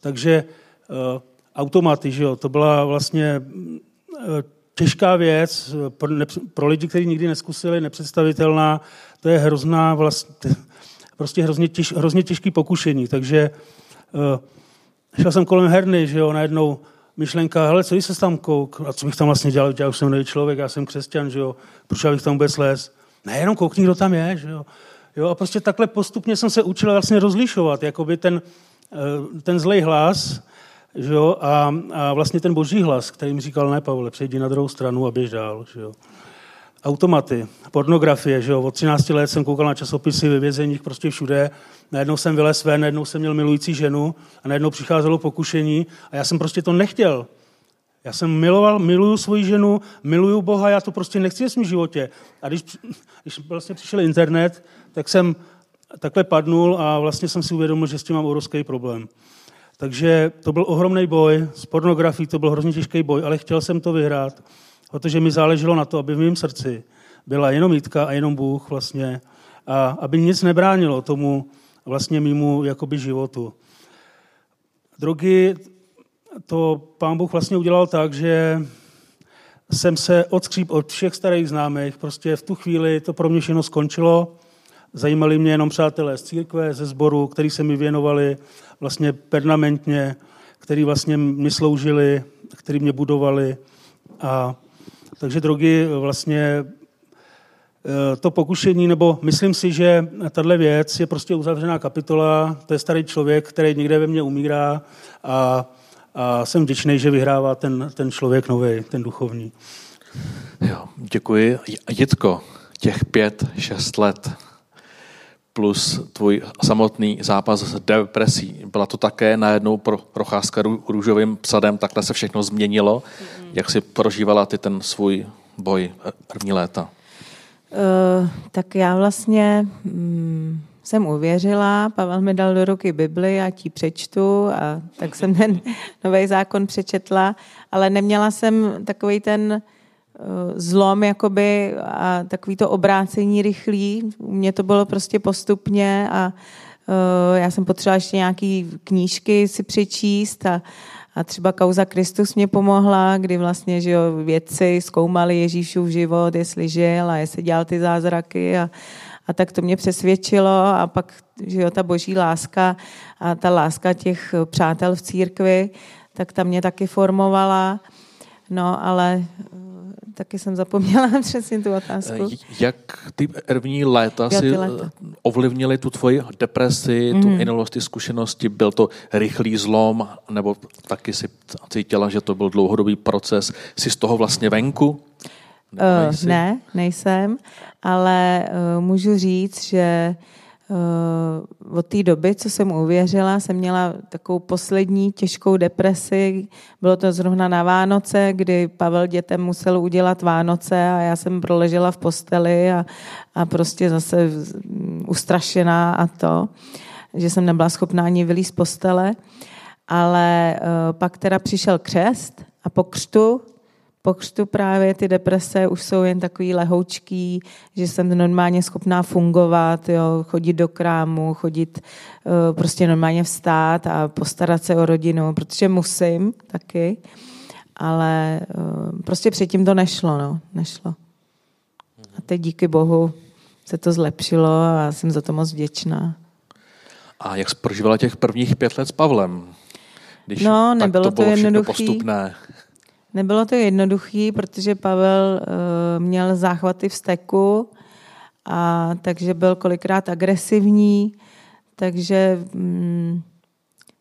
Takže uh, automaty, že jo, to byla vlastně uh, těžká věc pro, ne, pro lidi, kteří nikdy neskusili, nepředstavitelná. To je hrozná vlastně, prostě hrozně, těž, hrozně těžký pokušení. Takže uh, šel jsem kolem herny, že jo, najednou myšlenka, hele, co se tam kouk, a co bych tam vlastně dělal, já už jsem nový člověk, já jsem křesťan, že jo, proč bych tam vůbec les? Ne, jenom koukni, kdo tam je, že jo. jo. A prostě takhle postupně jsem se učil vlastně rozlišovat, jakoby ten, eh, ten zlej hlas, že jo, a, a, vlastně ten boží hlas, který mi říkal, ne, Pavle, přejdi na druhou stranu a běž dál, že jo automaty, pornografie, že jo, od 13 let jsem koukal na časopisy ve vězeních prostě všude, najednou jsem vylez ven, najednou jsem měl milující ženu a najednou přicházelo pokušení a já jsem prostě to nechtěl. Já jsem miloval, miluju svoji ženu, miluju Boha, já to prostě nechci v svém životě. A když, když vlastně přišel internet, tak jsem takhle padnul a vlastně jsem si uvědomil, že s tím mám obrovský problém. Takže to byl ohromný boj, s pornografií to byl hrozně těžký boj, ale chtěl jsem to vyhrát protože mi záleželo na to, aby v mém srdci byla jenom Jitka a jenom Bůh vlastně a aby nic nebránilo tomu vlastně mýmu jakoby životu. Drogy, to pán Bůh vlastně udělal tak, že jsem se odskříp od všech starých známých. Prostě v tu chvíli to pro mě všechno skončilo. Zajímali mě jenom přátelé z církve, ze sboru, který se mi věnovali vlastně permanentně, který vlastně mi sloužili, který mě budovali. A takže drogy vlastně eh, to pokušení, nebo myslím si, že tahle věc je prostě uzavřená kapitola, to je starý člověk, který někde ve mně umírá a, a jsem vděčný, že vyhrává ten, ten člověk nový, ten duchovní. Jo, děkuji. Jitko, těch pět, šest let plus tvůj samotný zápas s depresí. Byla to také najednou pro procházka růžovým psadem, takhle se všechno změnilo. Mm-hmm. Jak jsi prožívala ty ten svůj boj první léta? Uh, tak já vlastně um, jsem uvěřila, Pavel mi dal do ruky Bibli a ti přečtu a tak jsem ten nový zákon přečetla, ale neměla jsem takový ten Eh, zlom jakoby a takový to obrácení rychlý. U mě to bylo prostě postupně a uh, já jsem potřebovala ještě nějaký knížky si přečíst a, a třeba Kauza Kristus mě pomohla, kdy vlastně že jo, vědci zkoumali Ježíšův život, jestli žil a jestli dělal ty zázraky a, a tak to mě přesvědčilo a pak že jo, ta boží láska a ta láska těch přátel v církvi, tak ta mě taky formovala. No, ale taky jsem zapomněla přesně tu otázku. Eh, jak ty první léta si léta. ovlivnili tu tvoji depresi, mm. tu mhm. minulost, ty zkušenosti? Byl to rychlý zlom, nebo taky si cítila, že to byl dlouhodobý proces? Jsi z toho vlastně venku? Uh, ne, nejsem, ale uh, můžu říct, že uh, od té doby, co jsem uvěřila, jsem měla takovou poslední těžkou depresi. Bylo to zrovna na Vánoce, kdy Pavel dětem musel udělat Vánoce a já jsem proležela v posteli a, a prostě zase ustrašená a to, že jsem nebyla schopná ani vylít z postele. Ale uh, pak teda přišel křest a po křtu po křtu právě ty deprese už jsou jen takový lehoučký, že jsem normálně schopná fungovat, jo, chodit do krámu, chodit uh, prostě normálně vstát a postarat se o rodinu, protože musím taky, ale uh, prostě předtím to nešlo, no, nešlo. A teď díky bohu se to zlepšilo a jsem za to moc vděčná. A jak jsi prožívala těch prvních pět let s Pavlem? Když no, nebylo to, to jednoduché. Postupné. Nebylo to jednoduché, protože Pavel uh, měl záchvaty v steku, a takže byl kolikrát agresivní, takže um,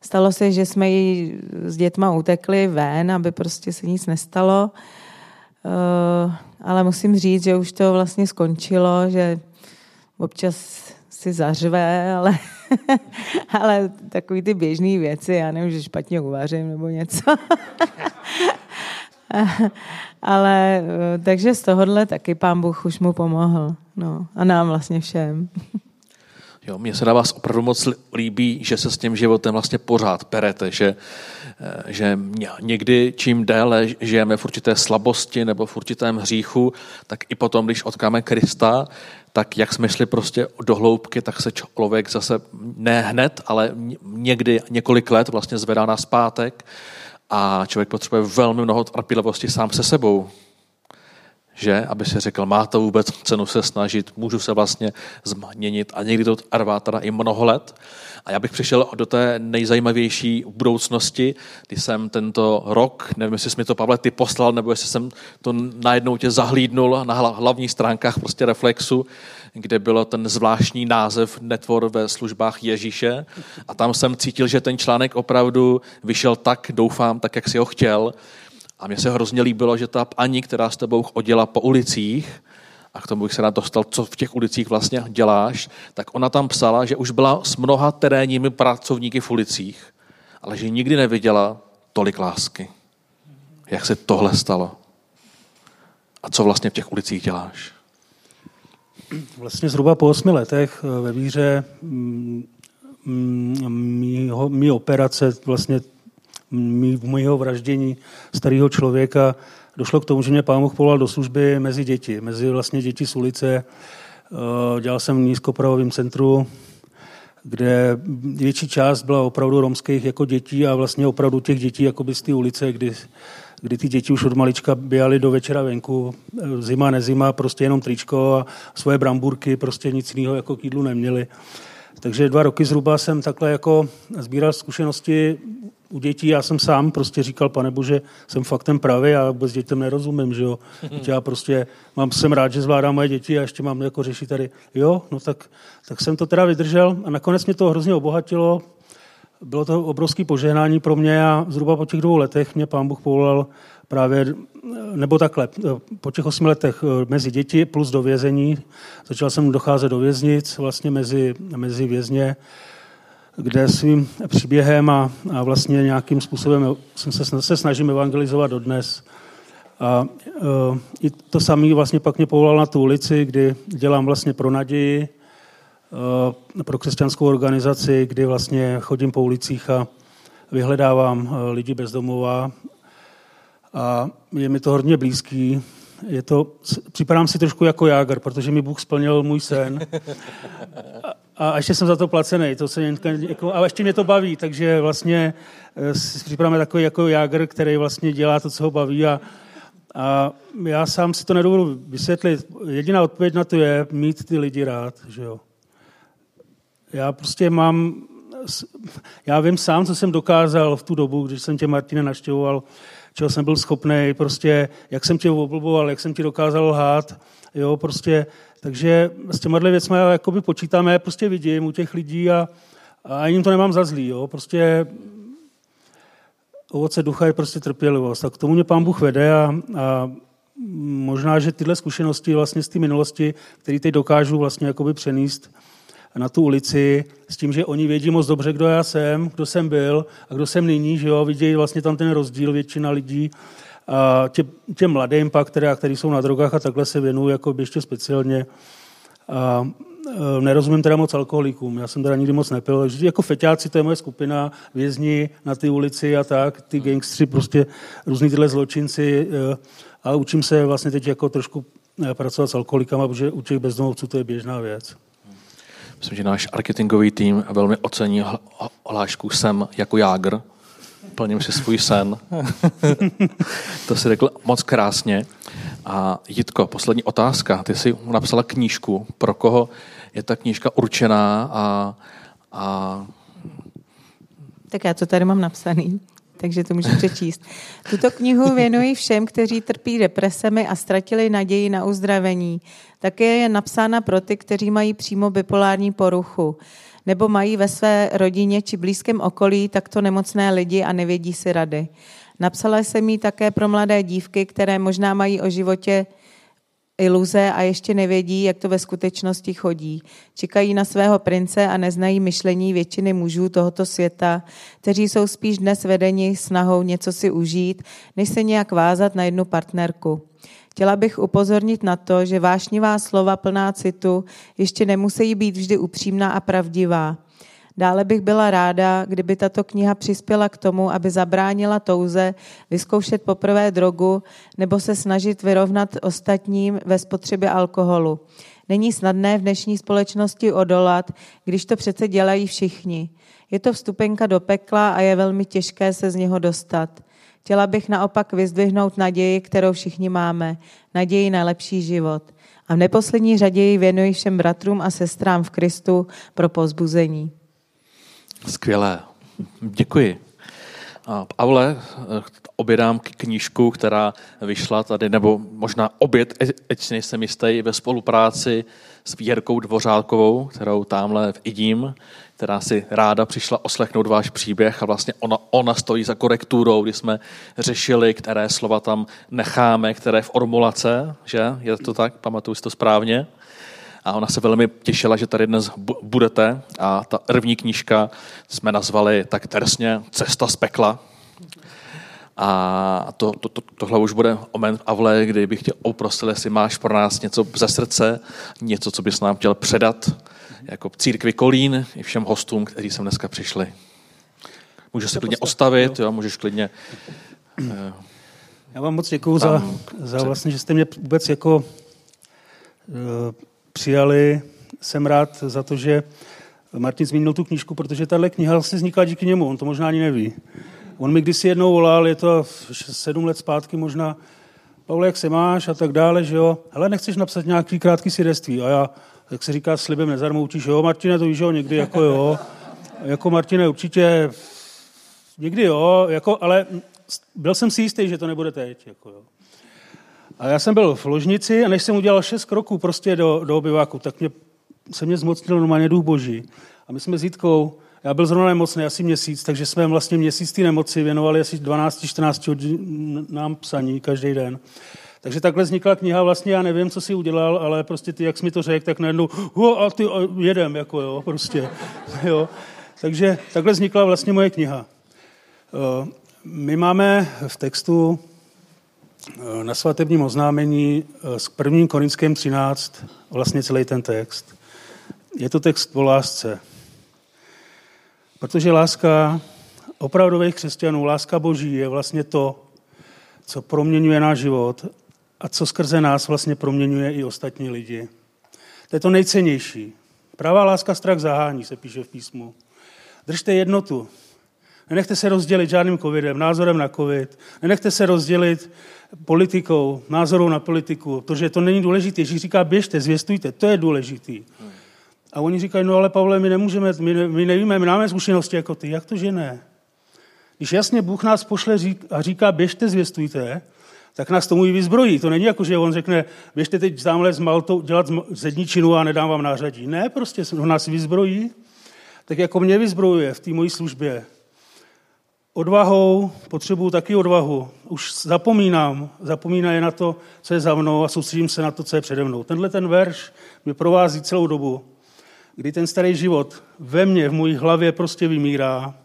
stalo se, že jsme ji s dětma utekli ven, aby prostě se nic nestalo. Uh, ale musím říct, že už to vlastně skončilo, že občas si zařve, ale, ale takový ty běžné věci, já nevím, že špatně uvařím nebo něco. ale takže z tohohle taky pán Bůh už mu pomohl. No, a nám vlastně všem. Jo, mně se na vás opravdu moc líbí, že se s tím životem vlastně pořád perete, že, eh, že někdy čím déle žijeme v určité slabosti nebo v určitém hříchu, tak i potom, když odkáme Krista, tak jak jsme šli prostě do hloubky, tak se člověk zase ne hned, ale někdy několik let vlastně zvedá na zpátek a člověk potřebuje velmi mnoho trpělivosti sám se sebou že, aby si řekl, má to vůbec cenu se snažit, můžu se vlastně změnit a někdy to trvá teda i mnoho let. A já bych přišel do té nejzajímavější budoucnosti, kdy jsem tento rok, nevím, jestli jsi mi to, Pavle, ty poslal, nebo jestli jsem to najednou tě zahlídnul na hlavních stránkách prostě Reflexu, kde bylo ten zvláštní název Netvor ve službách Ježíše. A tam jsem cítil, že ten článek opravdu vyšel tak, doufám, tak, jak si ho chtěl, a mně se hrozně líbilo, že ta paní, která s tebou chodila po ulicích, a k tomu bych se rád dostal, co v těch ulicích vlastně děláš, tak ona tam psala, že už byla s mnoha terénními pracovníky v ulicích, ale že nikdy neviděla tolik lásky. Jak se tohle stalo? A co vlastně v těch ulicích děláš? Vlastně zhruba po osmi letech eh, ve víře mm, mm, mýho, mý operace vlastně mého vraždění starého člověka došlo k tomu, že mě pán Bůh povolal do služby mezi děti, mezi vlastně děti z ulice. Eh, dělal jsem v nízkopravovém centru, kde větší část byla opravdu romských jako dětí a vlastně opravdu těch dětí jako z té ulice, kdy, kdy ty děti už od malička běhaly do večera venku, eh, zima, nezima, prostě jenom tričko a svoje bramburky, prostě nic jiného jako k jídlu neměli. Takže dva roky zhruba jsem takhle jako sbíral zkušenosti u dětí. Já jsem sám prostě říkal, pane Bože, jsem faktem pravý, já vůbec dětem nerozumím, že jo. Teď já prostě mám, jsem rád, že zvládám moje děti a ještě mám jako řešit tady. Jo, no tak, tak jsem to teda vydržel a nakonec mě to hrozně obohatilo. Bylo to obrovské požehnání pro mě a zhruba po těch dvou letech mě pán Bůh povolal právě, nebo takhle, po těch osmi letech eh, mezi děti plus do vězení. Začal jsem docházet do věznic, vlastně mezi, mezi vězně, kde svým příběhem a, a vlastně nějakým způsobem jsem se, se snažím evangelizovat dodnes. A i to samé vlastně pak mě povolal na tu ulici, kdy dělám vlastně pro naději, uh, pro křesťanskou organizaci, kdy vlastně chodím po ulicích a vyhledávám lidi bezdomová a je mi to hodně blízký. Je to, připadám si trošku jako jágr, protože mi Bůh splnil můj sen. A, a ještě jsem za to placený, to se jako, a ještě mě to baví, takže vlastně eh, si připadáme takový jako jágr, který vlastně dělá to, co ho baví a, a já sám si to nedovedu vysvětlit. Jediná odpověď na to je mít ty lidi rád, že jo. Já prostě mám, já vím sám, co jsem dokázal v tu dobu, když jsem tě, Martine, naštěvoval, čeho jsem byl schopný, prostě jak jsem tě oblboval, jak jsem ti dokázal lhát, jo, prostě, takže s těma věcmi jakoby počítáme, prostě vidím u těch lidí a, a jim to nemám za zlý, jo, prostě ovoce ducha je prostě trpělivost. Tak k tomu mě pán Bůh vede a, a možná, že tyhle zkušenosti vlastně z té minulosti, které teď dokážu vlastně jakoby přenést na tu ulici s tím, že oni vědí moc dobře, kdo já jsem, kdo jsem byl a kdo jsem nyní, že jo, vidějí vlastně tam ten rozdíl většina lidí. A tě, těm mladým pak, které, který jsou na drogách a takhle se věnují jako ještě speciálně. A, eh, nerozumím teda moc alkoholikům. Já jsem teda nikdy moc nepil, takže jako feťáci, to je moje skupina, vězni na ty ulici a tak, ty gangstři, prostě různý tyhle zločinci eh, a učím se vlastně teď jako trošku eh, pracovat s alkoholikama, protože u těch bezdomovců to je běžná věc. Myslím, že náš marketingový tým velmi ocení hlášku Sem jako Jágr. Plním si svůj sen. to si řekl moc krásně. A Jitko, poslední otázka. Ty jsi napsala knížku. Pro koho je ta knížka určená a, a tak já to tady mám napsaný, takže to můžu přečíst. Tuto knihu věnuji všem, kteří trpí depresemi a ztratili naději na uzdravení. Také je napsána pro ty, kteří mají přímo bipolární poruchu nebo mají ve své rodině či blízkém okolí takto nemocné lidi a nevědí si rady. Napsala jsem ji také pro mladé dívky, které možná mají o životě iluze a ještě nevědí, jak to ve skutečnosti chodí. Čekají na svého prince a neznají myšlení většiny mužů tohoto světa, kteří jsou spíš dnes vedeni snahou něco si užít, než se nějak vázat na jednu partnerku. Chtěla bych upozornit na to, že vášnivá slova plná citu ještě nemusí být vždy upřímná a pravdivá. Dále bych byla ráda, kdyby tato kniha přispěla k tomu, aby zabránila touze vyzkoušet poprvé drogu nebo se snažit vyrovnat ostatním ve spotřebě alkoholu. Není snadné v dnešní společnosti odolat, když to přece dělají všichni. Je to vstupenka do pekla a je velmi těžké se z něho dostat. Chtěla bych naopak vyzdvihnout naději, kterou všichni máme. Naději na lepší život. A v neposlední řadě ji věnuji všem bratrům a sestrám v Kristu pro pozbuzení. Skvělé. Děkuji. A Pavle, obědám knížku, která vyšla tady, nebo možná oběd, ať si nejsem jistý, ve spolupráci s Věrkou Dvořálkovou, kterou tamhle v Idím, která si ráda přišla oslechnout váš příběh a vlastně ona, ona stojí za korekturou, kdy jsme řešili, které slova tam necháme, které v formulace, že? Je to tak? Pamatuju si to správně? A ona se velmi těšila, že tady dnes budete. A ta první knížka jsme nazvali tak tersně Cesta z pekla. A to, to, to, tohle už bude moment Avle, kdy bych tě oprosil, jestli máš pro nás něco ze srdce, něco, co bys nám chtěl předat jako církvi Kolín i všem hostům, kteří sem dneska přišli. Můžeš se klidně ostavit, jo, můžeš klidně... Eh, Já vám moc děkuju za, za vlastně, že jste mě vůbec jako uh, přijali. Jsem rád za to, že Martin zmínil tu knížku, protože tahle kniha vlastně vznikla díky němu, on to možná ani neví. On mi kdysi jednou volal, je to sedm let zpátky možná, Pavle, jak se máš a tak dále, že jo. Hele, nechceš napsat nějaký krátký svědectví? A já, jak se říká, slibem nezarmoutíš, jo, Martine, to víš, jo, někdy jako jo. Jako Martine, určitě, někdy jo, jako, ale byl jsem si jistý, že to nebude teď, jako jo. A já jsem byl v ložnici a než jsem udělal šest kroků prostě do, do obyváku, tak mě, se mě zmocnil normálně duch boží. A my jsme s Jitkou, já byl zrovna nemocný asi měsíc, takže jsme vlastně měsíc té nemoci věnovali asi 12-14 hodin nám psaní každý den. Takže takhle vznikla kniha, vlastně já nevím, co si udělal, ale prostě ty, jak jsi mi to řekl, tak najednou, ho, a ty, a jedem, jako jo, prostě, jo. Takže takhle vznikla vlastně moje kniha. Eh, my máme v textu na svatebním oznámení eh, s prvním Korinském 13 vlastně celý ten text. Je to text o lásce. Protože láska opravdových křesťanů, láska Boží je vlastně to, co proměňuje náš život a co skrze nás vlastně proměňuje i ostatní lidi. To je to nejcennější. Pravá láska strach zahání, se píše v písmu. Držte jednotu. Nenechte se rozdělit žádným covidem, názorem na covid. Nenechte se rozdělit politikou, názorou na politiku, protože to není důležité. Ježíš říká, běžte, zvěstujte, to je důležitý. A oni říkají, no ale Pavle, my nemůžeme, my, ne, my nevíme, my máme zkušenosti jako ty. Jak to, že ne? Když jasně Bůh nás pošle a říká, běžte, zvěstujte, tak nás tomu i vyzbrojí. To není jako, že on řekne, běžte teď tamhle z Maltou dělat zedničinu a nedám vám nářadí. Ne, prostě on nás vyzbrojí, tak jako mě vyzbrojuje v té mojí službě. Odvahou, potřebuju taky odvahu. Už zapomínám, zapomínají na to, co je za mnou a soustředím se na to, co je přede mnou. Tenhle ten verš mě provází celou dobu, kdy ten starý život ve mně, v mojí hlavě prostě vymírá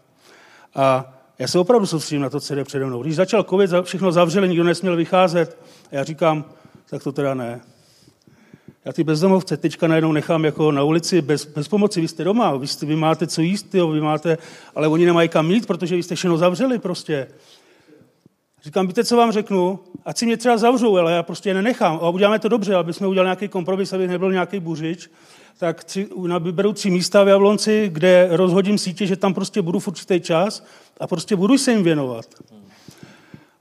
a já se opravdu soustředím na to, co jde přede mnou. Když začal covid, všechno zavřeli, nikdo nesměl vycházet. A já říkám, tak to teda ne. Já ty bezdomovce teďka najednou nechám jako na ulici bez, bez pomoci. Vy jste doma, vy, jste, vy máte co jíst, jo, vy máte, ale oni nemají kam jít, protože vy jste všechno zavřeli prostě. Říkám, víte, co vám řeknu? Ať si mě třeba zavřou, ale já prostě je nenechám. A uděláme to dobře, aby jsme udělali nějaký kompromis, aby nebyl nějaký buřič. Tak tři, vyberu tři místa v Jablonci, kde rozhodím sítě, že tam prostě budu v určitý čas a prostě budu se jim věnovat.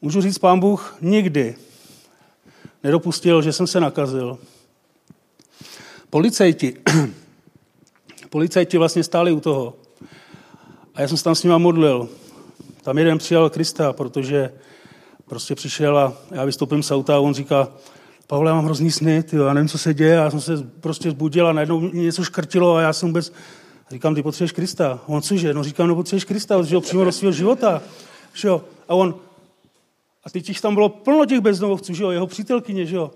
Můžu říct, pán Bůh nikdy nedopustil, že jsem se nakazil. Policajti, policajti vlastně stáli u toho. A já jsem se tam s nima modlil. Tam jeden přijal Krista, protože prostě přišel a já vystoupím z auta a on říká, Pavle, já mám hrozný sny, tyjo, já nevím, co se děje, já jsem se prostě zbudil a najednou mě něco škrtilo a já jsem vůbec, říkám, ty potřebuješ Krista. On cože? No říkám, no potřebuješ Krista, že ho přímo do svého života. Že jo? A on, a teď tam bylo plno těch bezdomovců, že jo, jeho přítelkyně, že jo.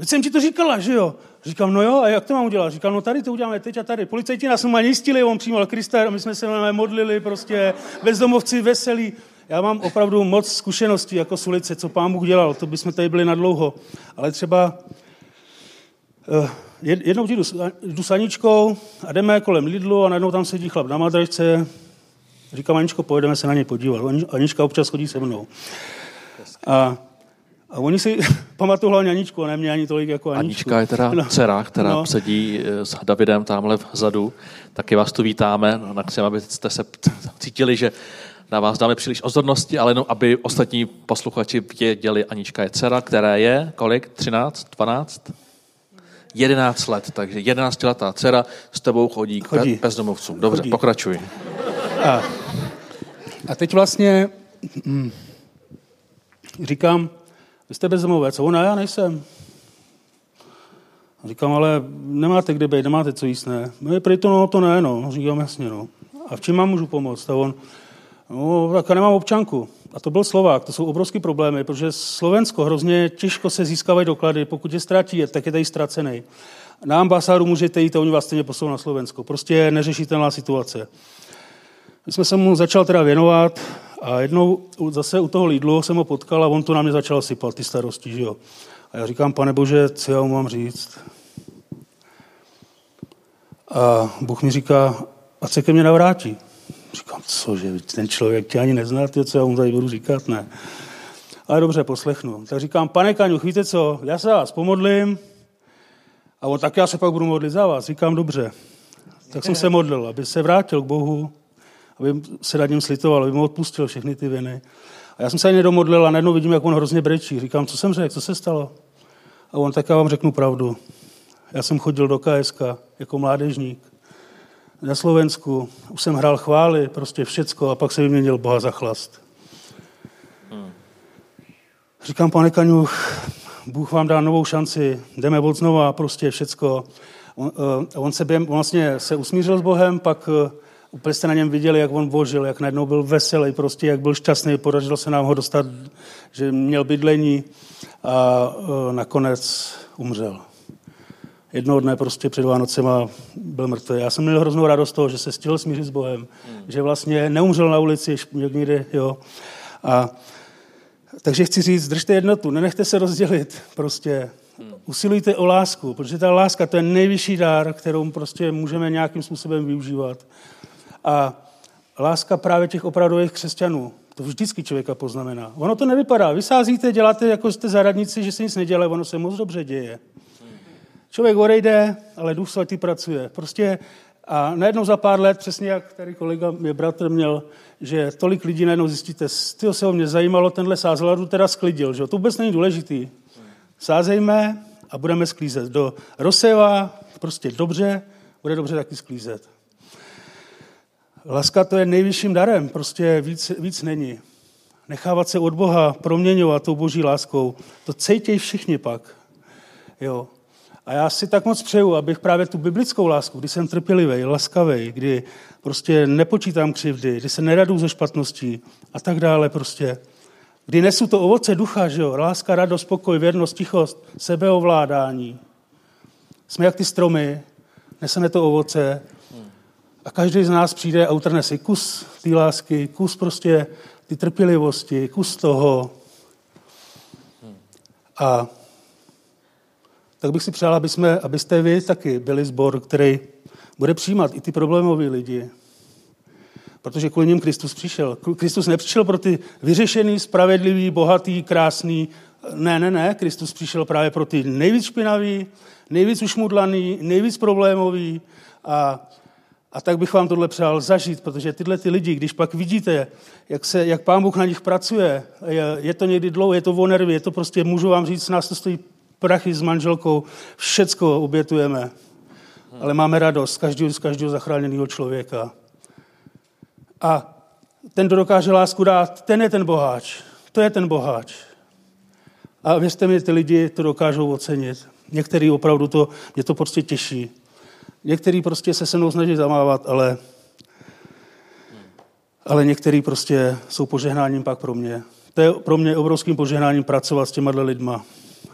Teď jsem ti to říkala, že jo. Říkám, no jo, a jak to mám udělat? Říkám, no tady to uděláme teď a tady. Policajti nás ani jistili, on přijímal Krista, my jsme se modlili, prostě bezdomovci veselí. Já mám opravdu moc zkušeností jako s ulice, co pán Bůh dělal, to bychom tady byli na dlouho. Ale třeba uh, jednou jdu, jdu s Aničkou a jdeme kolem Lidlu a najednou tam sedí chlap na madračce. Říkám, Aničko, pojedeme se na něj podívat. Anička občas chodí se mnou. A a oni si pamatují hlavně Aničku, ne mě ani tolik jako Aničku. Anička je teda no. dcera, která no. sedí eh, s Davidem tamhle vzadu. Taky vás tu vítáme, no, na chcem, abyste se cítili, že na vás dáme příliš ozornosti, ale no, aby ostatní posluchači věděli, Anička je dcera, která je kolik? 13? 12? 11 let, takže 11 letá dcera s tebou chodí, chodí. k bezdomovcům. Dobře, chodí. pokračuj. A, a teď vlastně hm, říkám, vy jste bezdomovec. A ona, já nejsem. A říkám, ale nemáte kde být, nemáte co jíst, ne? No, prý to, no, to ne, no. Říkám, jasně, no. A v čem mám můžu pomoct? A on, no, tak já nemám občanku. A to byl Slovák, to jsou obrovské problémy, protože Slovensko hrozně těžko se získávají doklady, pokud je ztratí, tak je tady ztracený. Na ambasádu můžete jít a oni vás stejně poslou na Slovensko. Prostě je neřešitelná situace. My jsme se mu začal teda věnovat a jednou zase u toho Lidlu jsem ho potkal a on to na mě začal sypat, ty starosti, že jo. A já říkám, pane Bože, co já mu mám říct? A Bůh mi říká, a se ke mně navrátí. Říkám, cože, ten člověk tě ani nezná, ty, co já mu tady budu říkat, ne. Ale dobře, poslechnu. Tak říkám, pane Kaňu, víte co, já se vás pomodlím a on tak já se pak budu modlit za vás. Říkám, dobře. Tak jsem se modlil, aby se vrátil k Bohu, aby se nad ním slitoval, aby mu odpustil všechny ty viny. A já jsem se ani nedomodlil a najednou vidím, jak on hrozně brečí. Říkám, co jsem řekl, co se stalo? A on, tak já vám řeknu pravdu. Já jsem chodil do KSK jako mládežník na Slovensku, už jsem hrál chvály, prostě všecko a pak se vyměnil Boha za chlast. Hmm. Říkám, pane Kaňuch, Bůh vám dá novou šanci, jdeme od znova, prostě všecko. On, uh, on se během, vlastně se usmířil s Bohem, pak uh, Úplně jste na něm viděli, jak on vožil, jak najednou byl veselý, prostě jak byl šťastný, podařilo se nám ho dostat, že měl bydlení a uh, nakonec umřel. Jednoho dne prostě před Vánocema byl mrtvý. Já jsem měl hroznou radost toho, že se stihl smířit s Bohem, hmm. že vlastně neumřel na ulici někdy, jo. A takže chci říct, držte jednotu, nenechte se rozdělit, prostě usilujte o lásku, protože ta láska to je nejvyšší dár, kterou prostě můžeme nějakým způsobem využívat. A láska právě těch opravdových křesťanů, to vždycky člověka poznamená. Ono to nevypadá. Vysázíte, děláte jako jste zaradníci, že se nic nedělá, ono se moc dobře děje. Člověk odejde, ale duch svatý pracuje. Prostě a najednou za pár let, přesně jak tady kolega, mě bratr měl, že tolik lidí najednou zjistíte, ty se o mě zajímalo, tenhle sázeladu teda sklidil, že to vůbec není důležitý. Sázejme a budeme sklízet. Do rozseva prostě dobře, bude dobře taky sklízet. Láska to je nejvyšším darem, prostě víc, víc není. Nechávat se od Boha proměňovat tou boží láskou, to cítěj všichni pak. Jo. A já si tak moc přeju, abych právě tu biblickou lásku, kdy jsem trpělivý, laskavý, kdy prostě nepočítám křivdy, kdy se neradu ze špatností a tak dále prostě, kdy nesu to ovoce ducha, že jo, láska, radost, pokoj, věrnost, tichost, sebeovládání. Jsme jak ty stromy, neseme to ovoce a každý z nás přijde a utrhne si kus té lásky, kus prostě ty trpělivosti, kus toho. A tak bych si přál, aby jsme, abyste vy taky byli sbor, který bude přijímat i ty problémové lidi. Protože kvůli něm Kristus přišel. Kristus nepřišel pro ty vyřešený, spravedlivý, bohatý, krásný. Ne, ne, ne. Kristus přišel právě pro ty nejvíc špinavý, nejvíc ušmudlaný, nejvíc problémový. A, a tak bych vám tohle přál zažít, protože tyhle ty lidi, když pak vidíte, jak, se, jak pán Bůh na nich pracuje, je, je to někdy dlouho, je to o nervy, je to prostě, můžu vám říct, nás to stojí prachy s manželkou, všecko obětujeme. Ale máme radost z každého, z každého zachráněného člověka. A ten, kdo dokáže lásku dát, ten je ten boháč. To je ten boháč. A věřte mi, ty lidi to dokážou ocenit. Některý opravdu to, mě to prostě těší. Některý prostě se se mnou snaží zamávat, ale, ale některý prostě jsou požehnáním pak pro mě. To je pro mě obrovským požehnáním pracovat s těma lidma.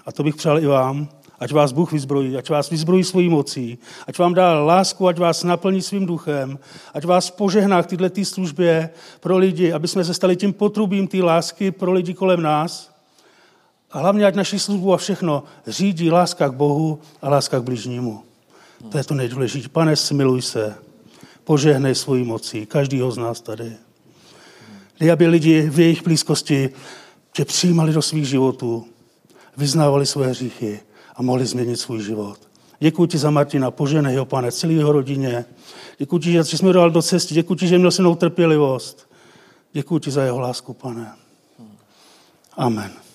A to bych přál i vám, ať vás Bůh vyzbrojí, ať vás vyzbrojí svojí mocí, ať vám dá lásku, ať vás naplní svým duchem, ať vás požehná k této službě pro lidi, aby jsme se stali tím potrubím té lásky pro lidi kolem nás. A hlavně, ať naši službu a všechno řídí láska k Bohu a láska k bližnímu. To je to nejdůležitější. Pane, smiluj se. Požehnej svojí mocí, každýho z nás tady. Dej, aby lidi v jejich blízkosti tě přijímali do svých životů, vyznávali své hříchy a mohli změnit svůj život. Děkuji ti za Martina, poženej jeho pane, celý jeho rodině. Děkuji ti, že jsi mi dal do cesty. Děkuji ti, že měl se mnou trpělivost. Děkuji ti za jeho lásku, pane. Amen.